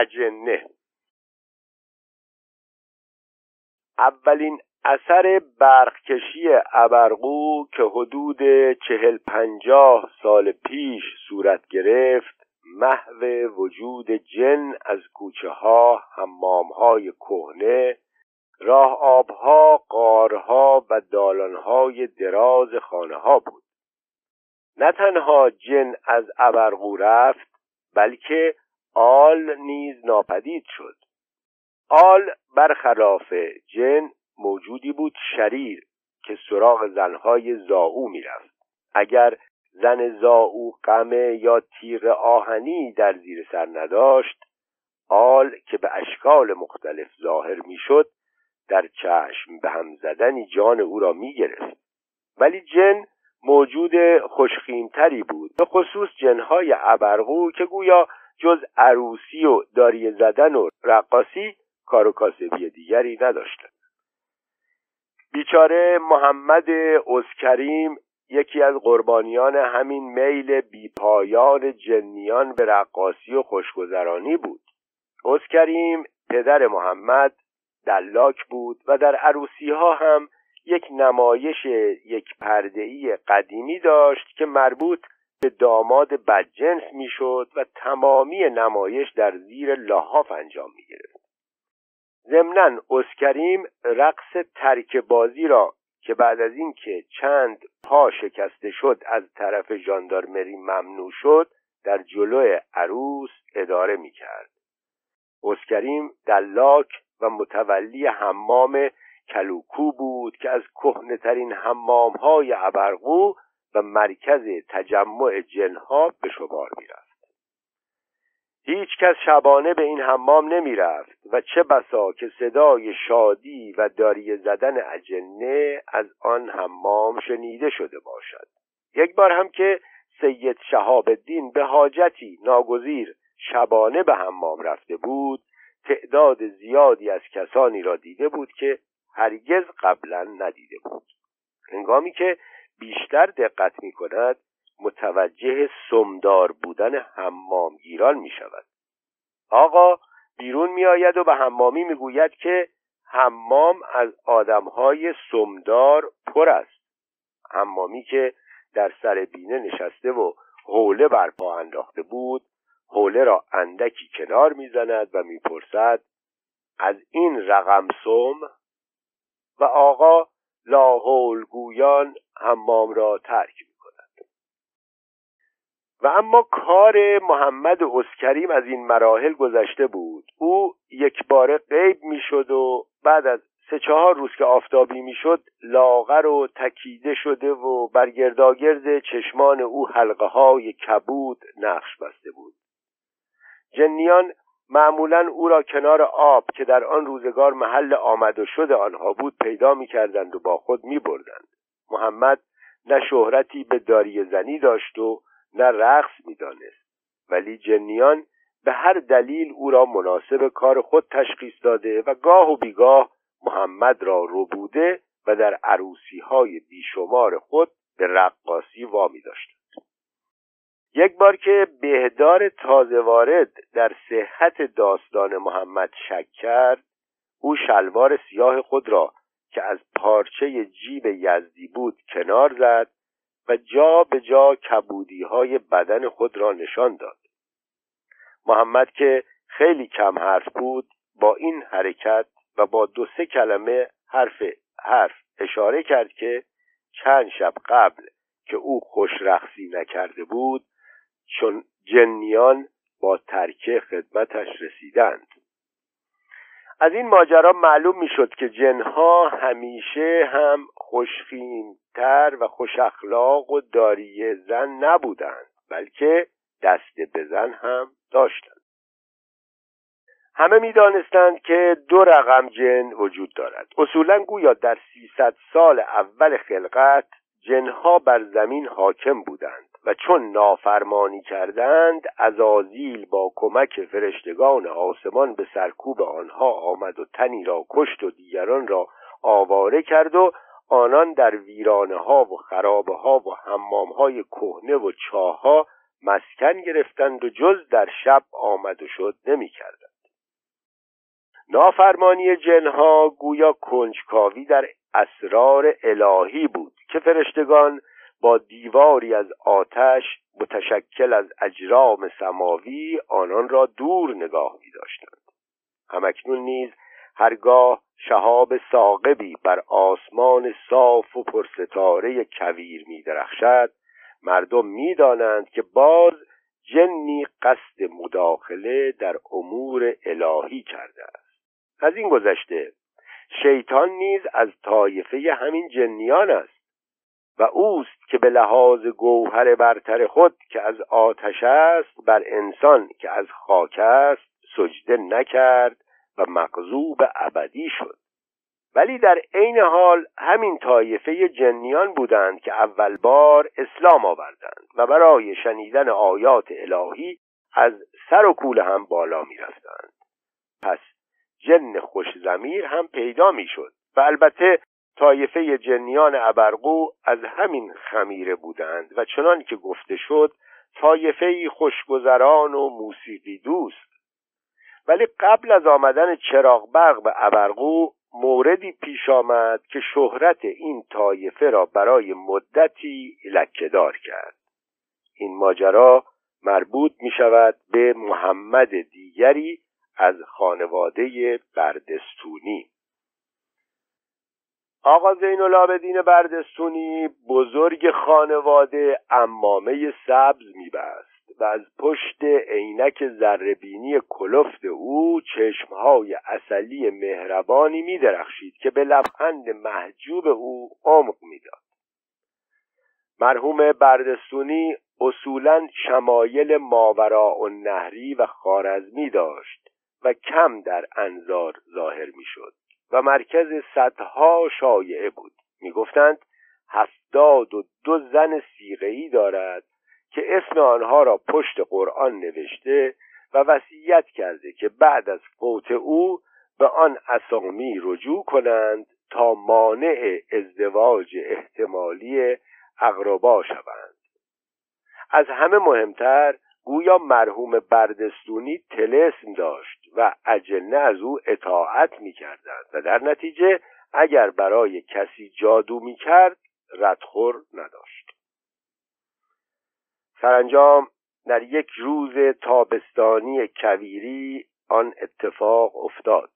اجنه اولین اثر برقکشی ابرقو که حدود چهل پنجاه سال پیش صورت گرفت محو وجود جن از کوچه ها حمام های کهنه راه آبها قارها و دالانهای دراز خانه ها بود. نه تنها جن از ابرقو رفت بلکه آل نیز ناپدید شد. آل برخلاف جن موجودی بود شریر که سراغ زنهای زاو می‌رفت. اگر زن زاو قمه یا تیغ آهنی در زیر سر نداشت آل که به اشکال مختلف ظاهر می‌شد در چشم به هم زدنی جان او را می گرفت ولی جن موجود خوشخیمتری بود. به خصوص جنهای ابرقو که گویا جز عروسی و داری زدن و رقاصی کار و کاسبی دیگری نداشتند بیچاره محمد اسکریم یکی از قربانیان همین میل بیپایان جنیان به رقاصی و خوشگذرانی بود. اسکریم پدر محمد دلاک بود و در عروسی ها هم یک نمایش یک پردهی قدیمی داشت که مربوط به داماد بدجنس می‌شد و تمامی نمایش در زیر لحاف انجام می گرفت ضمنا اسکریم رقص ترکه بازی را که بعد از اینکه چند پا شکسته شد از طرف ژاندارمری ممنوع شد در جلو عروس اداره می کرد اسکریم دلاک و متولی حمام کلوکو بود که از کهنهترین حمام های ابرقو و مرکز تجمع جنها به شمار می‌رفت. هیچ کس شبانه به این حمام نمی رفت و چه بسا که صدای شادی و داری زدن اجنه از آن حمام شنیده شده باشد. یک بار هم که سید شهاب الدین به حاجتی ناگزیر شبانه به حمام رفته بود تعداد زیادی از کسانی را دیده بود که هرگز قبلا ندیده بود. هنگامی که بیشتر دقت می کند متوجه سمدار بودن حمامگیران می شود آقا بیرون می آید و به حمامی می گوید که حمام از آدمهای سمدار پر است. حمامی که در سر بینه نشسته و حوله برپا انداخته بود حوله را اندکی کنار می‌زند و می‌پرسد از این رقم سم؟ و آقا لاحول گویان حمام را ترک می کند و اما کار محمد اسکریم از این مراحل گذشته بود. او یک بار غیب می‌شد و بعد از سه چهار روز که آفتابی می‌شد لاغر و تکیده شده و بر گرداگرد چشمان او حلقه های کبود نقش بسته بود. جنیان معمولا او را کنار آب که در آن روزگار محل آمد و شد آنها بود پیدا می کردند و با خود می بردند. محمد نه شهرتی به داری زنی داشت و نه رقص می دانست. ولی جنیان به هر دلیل او را مناسب کار خود تشخیص داده و گاه و بیگاه محمد را رو بوده و در عروسی های بیشمار خود به رقاصی وامی داشت. یک بار که بهدار تازه وارد در صحت داستان محمد شک کرد او شلوار سیاه خود را که از پارچه جیب یزدی بود کنار زد و جا به جا کبودی های بدن خود را نشان داد. محمد که خیلی کم حرف بود با این حرکت و با دو سه کلمه حرف حرف اشاره کرد که چند شب قبل که او خوش رخصی نکرده بود چون جنیان با ترکه خدمتش رسیدند. از این ماجرا معلوم می‌شد که جنها همیشه هم خوشخیمتر و خوش اخلاق و داری زن نبودند بلکه دست به زن هم داشتند. همه می‌دانستند که دو رقم جن وجود دارد. اصولا گویا در سیصد سال اول خلقت جنها بر زمین حاکم بودند. و چون نافرمانی کردند ازازیل با کمک فرشتگان آسمان به سرکوب آنها آمد و تنی را کشت و دیگران را آواره کرد و آنان در ویرانه ها و خرابه ها و حمام های کهنه و چاه ها مسکن گرفتند و جز در شب آمد و شد نمی کردند. نافرمانی جنها گویا کنجکاوی در اسرار الهی بود که فرشتگان با دیواری از آتش متشکل از اجرام سماوی آنان را دور نگاه می داشتند همکنون نیز هرگاه شهاب ساقبی بر آسمان صاف و پرستاره کویر می درخشد مردم می‌دانند که باز جنی قصد مداخله در امور الهی کرده است. از این گذشته شیطان نیز از طایفه همین جنیان است. و اوست که به لحاظ گوهر برتر خود که از آتش است بر انسان که از خاک است سجده نکرد و مغضوب ابدی شد ولی در عین حال همین طایفه جنیان بودند که اول بار اسلام آوردند و برای شنیدن آیات الهی از سر و کول هم بالا می رفتند. پس جن خوش زمیر هم پیدا می شد و البته طایفه جنیان ابرقو از همین خمیره بودند و چنان که گفته شد طایفه خوشگذران و موسیقی دوست. ولی قبل از آمدن چراغ برق به ابرقو موردی پیش آمد که شهرت این طایفه را برای مدتی لکهدار کرد. این ماجرا مربوط می شود به محمد دیگری از خانواده بردستونی. آقا زین العابدین بردستونی بزرگ خانواده امامه سبز میبست و از پشت عینک زربینی کلفت او چشمهای اصلی مهربانی میدرخشید که به لبخند محجوب او عمق می‌داد. مرحوم بردستونی اصولا شمایل ماورا و نهری و خارزمی داشت و کم در انظار ظاهر می‌شد. و مرکز صدها شایعه بود. می‌گفتند هفتاد و دو زن سیغهی دارد که اسم آنها را پشت قرآن نوشته و وصیت کرده که بعد از فوت او به آن اسامی رجوع کنند تا مانع ازدواج احتمالی اقربا شوند. از همه مهمتر گویا مرحوم بردستونی تلسم داشت و اجنه از او اطاعت می کردند و در نتیجه اگر برای کسی جادو می کرد ردخور نداشت. سرانجام در یک روز تابستانی کویری آن اتفاق افتاد.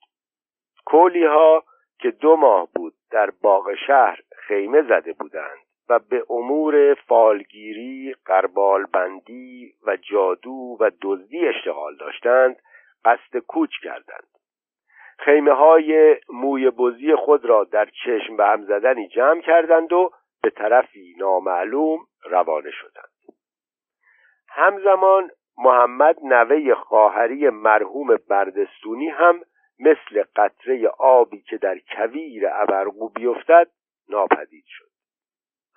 کولی ها که دو ماه بود در باغ شهر خیمه زده بودند. و به امور فالگیری، قربالبندی و جادو و دزدی اشتغال داشتند قصد کوچ کردند. خیمه های موی بزی خود را در چشم به هم زدنی جمع کردند و به طرفی نامعلوم روانه شدند. همزمان محمد نوه خواهری مرحوم بردستونی هم مثل قطره آبی که در کویر ابرقو بیفتد ناپدید شد.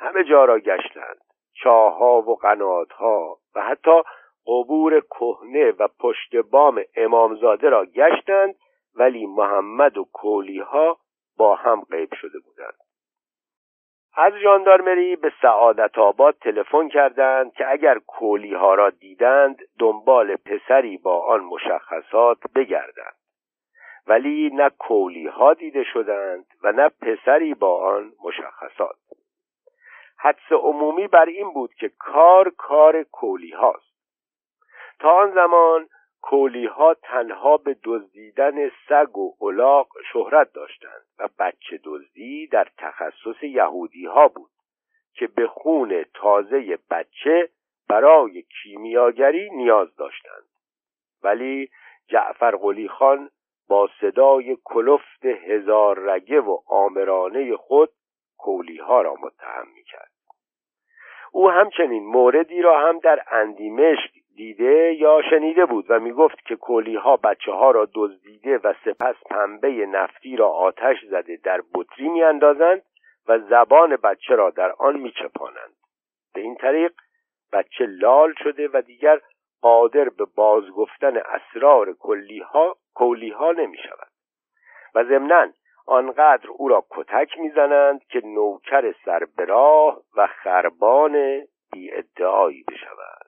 همه جا را گشتند. چاهها و قناتها و حتی قبور کهنه و پشت بام امامزاده را گشتند ولی محمد و کولیها با هم غیب شده بودند. از ژاندارمری به سعادت آباد تلفن کردند که اگر کولی ها را دیدند دنبال پسری با آن مشخصات بگردند. ولی نه کولی ها دیده شدند و نه پسری با آن مشخصات. حدس عمومی بر این بود که کار کار کولی هاست تا آن زمان کولی ها تنها به دزدیدن سگ و الاغ شهرت داشتند و بچه دزدی در تخصص یهودی ها بود که به خون تازه بچه برای کیمیاگری نیاز داشتند. ولی جعفر قلی خان با صدای کلفت هزار رگه و آمرانه خود کولی ها را متهم می کرد او همچنین موردی را هم در اندیمشک دیده یا شنیده بود و می‌گفت که کولی ها بچه ها را دزدیده و سپس پنبه نفتی را آتش زده در بطری میاندازند و زبان بچه را در آن میچپانند. به این طریق بچه لال شده و دیگر قادر به بازگفتن اسرار کلی ها کولی ها نمی شود و ضمناً آنقدر او را کتک می‌زنند که نوکر سربراه و خربان بی ادعایی بشود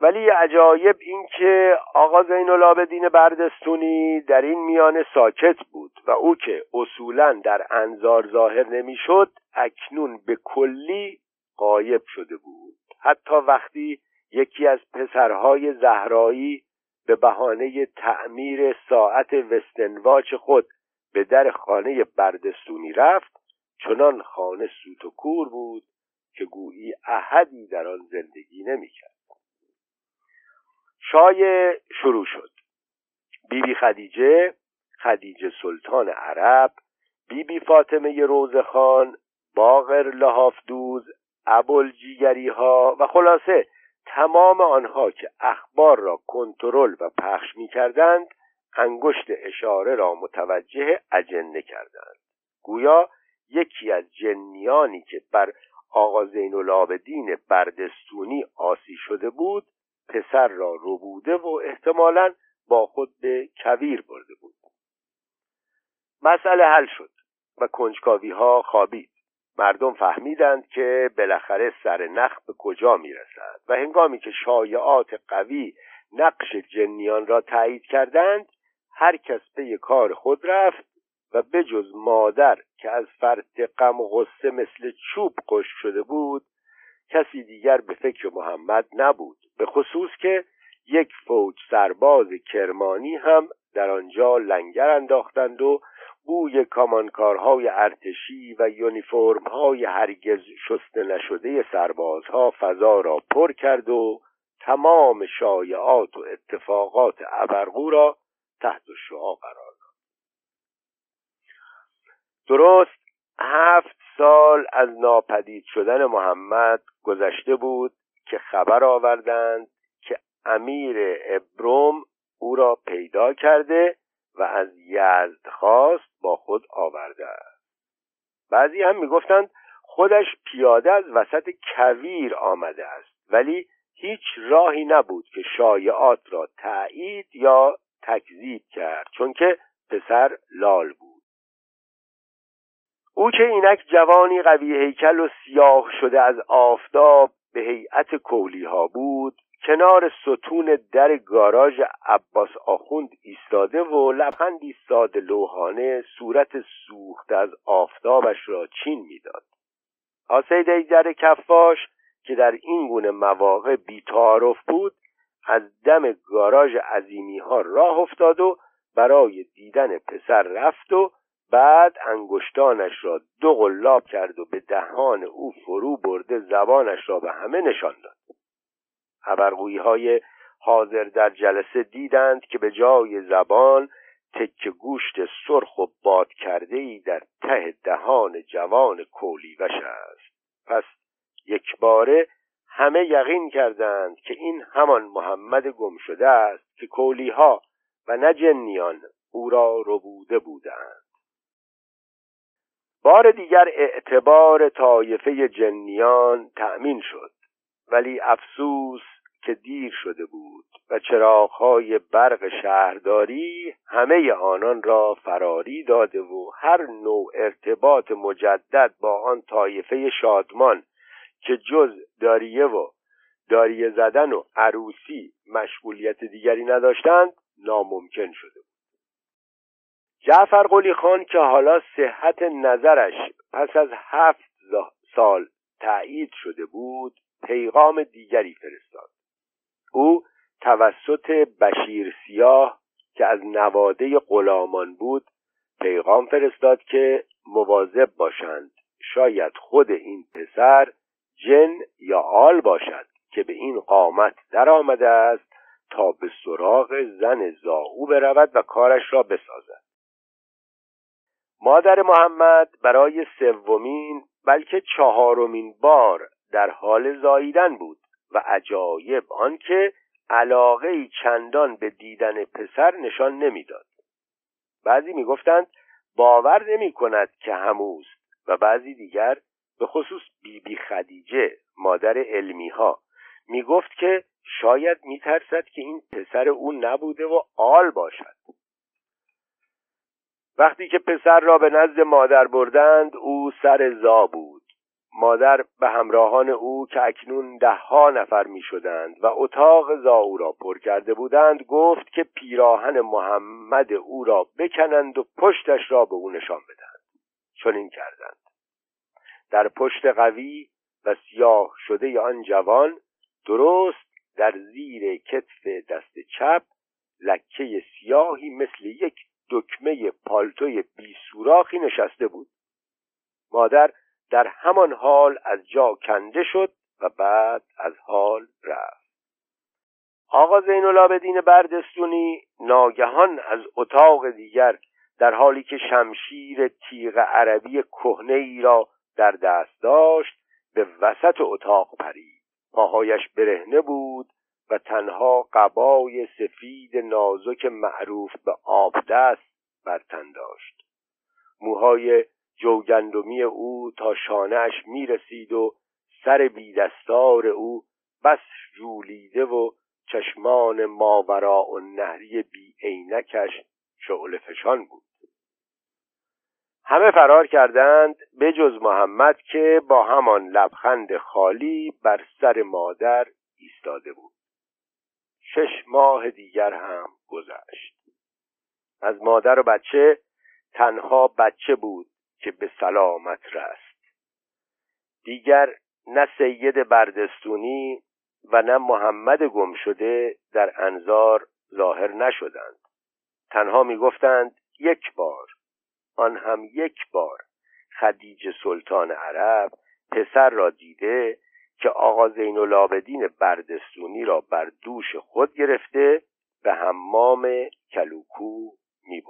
ولی عجایب این که آقا زین العابدین بردستونی در این میانه ساکت بود و او که اصولا در انظار ظاهر نمی‌شد اکنون به کلی قایب شده بود. حتی وقتی یکی از پسرهای زهرایی به بهانه تعمیر ساعت وستنواچ خود به در خانه بردستونی رفت چنان خانه سوت و کور بود که گویی احدی در آن زندگی نمی‌کرد. شای شروع شد. بیبی بی خدیجه خدیجه سلطان عرب بیبی بی فاطمه روزخان باغر لحافدوز ابوالجیگری ها و خلاصه تمام آنها که اخبار را کنترل و پخش می کردند انگشت اشاره را متوجه اجنه کردند. گویا یکی از جنیانی که بر آقا زین العابدین بردستونی آسی شده بود پسر را ربوده و احتمالا با خود به کویر برده بود. مسئله حل شد و کنجکاوی ها خوابید. مردم فهمیدند که بالاخره سر نخ به کجا می‌رسد و هنگامی که شایعات قوی نقش جنیان را تایید کردند هر کس به کار خود رفت و بجز مادر که از فرط غم و غصه مثل چوب قش شده بود کسی دیگر به فکر محمد نبود به خصوص که یک فوج سرباز کرمانی هم در آنجا لنگر انداختند و بوی کامانکارهای ارتشی و یونیفرمهای هرگز شسته نشده سربازها فضا را پر کرد و تمام شایعات و اتفاقات ابرقو را تحت شعا قرار داد. درست هفت سال از ناپدید شدن محمد گذشته بود که خبر آوردند که امیر ابروم او را پیدا کرده و از یزد خواست با خود آورده است. بعضی هم می‌گفتند خودش پیاده از وسط کویر آمده است ولی هیچ راهی نبود که شایعات را تایید یا تکذیب کرد چون که پسر لال بود. او که اینک جوانی قوی هیکل و سیاه شده از آفتاب به هیئت کولی ها بود کنار ستون در گاراژ عباس آخوند ایستاده و لبخندی ساده لوحانه صورت سوخته از آفتابش را چین می‌داد. آسید ایجر کفاش که در این گونه مواقع بیتعارف بود از دم گاراژ عظیمی ها راه افتاد و برای دیدن پسر رفت و بعد انگشتانش را دو قلاب کرد و به دهان او فرو برده زبانش را به همه نشان داد. خبرگویی های حاضر در جلسه دیدند که به جای زبان تک گوشت سرخ و باد کرده ای در ته دهان جوان کولیوش است. پس یک باره همه یقین کردند که این همان محمد گم شده است که کولیها و نه جنیان او را ربوده بودند. بار دیگر اعتبار طایفه جنیان تأمین شد. ولی افسوس که دیر شده بود و چراغهای برق شهرداری همه آنان را فراری داده و هر نوع ارتباط مجدد با آن طایفه شادمان که جز داریه و داریه زدن و عروسی مشغولیت دیگری نداشتند ناممکن شده بود. جعفر قلی خان که حالا صحت نظرش پس از هفت سال تایید شده بود پیغام دیگری فرستاد. او توسط بشیر سیاه که از نواده غلامان بود پیغام فرستاد که مواظب باشند شاید خود این پسر جن یا آل باشد که به این قامت در آمده است تا به سراغ زن زاهو برود و کارش را بسازد. مادر محمد برای سومین بلکه چهارمین بار در حال زاییدن بود. و عجایب آنکه علاقه چندان به دیدن پسر نشان نمی‌داد. بعضی می‌گفتند باور نمی کند که هموست و بعضی دیگر به خصوص بیبی بی خدیجه مادر علمی ها می گفت که شاید می ترسد که این پسر او نبوده و آل باشد. وقتی که پسر را به نزد مادر بردند او سر زا بود. مادر به همراهان او که اکنون دهها نفر می شدند و اتاق زاو را پر کرده بودند گفت که پیراهن محمد او را بکنند و پشتش را به او نشان بدهند. چنین کردند. در پشت قوی و سیاه شده آن جوان درست در زیر کتف دست چپ لکه سیاهی مثل یک دکمه پالتوی بی سوراخی نشسته بود. مادر در همان حال از جا کنده شد و بعد از حال رفت. آقا زین العابدین بردستونی ناگهان از اتاق دیگر در حالی که شمشیر تیغ عربی کهنه ای را در دست داشت به وسط اتاق پرید. پاهایش برهنه بود و تنها قبای سفید نازک معروف به آب دست بر تن داشت. موهای جوگندمی او تا شانهاش می رسید و سر بیدستار او بس جولیده و چشمان ماورا و نهری بی عینکش شعله فشان بود. همه فرار کردند به جز محمد که با همان لبخند خالی بر سر مادر ایستاده بود. شش ماه دیگر هم گذشت. از مادر و بچه تنها بچه بود که به سلامت رست. دیگر نه سید بردستونی و نه محمد گم شده در انظار ظاهر نشدند. تنها می‌گفتند یک بار. آن هم یک بار. خدیجه سلطان عرب پسر را دیده که آقا زین العابدین بردستونی را بر دوش خود گرفته به حمام کلوکو می.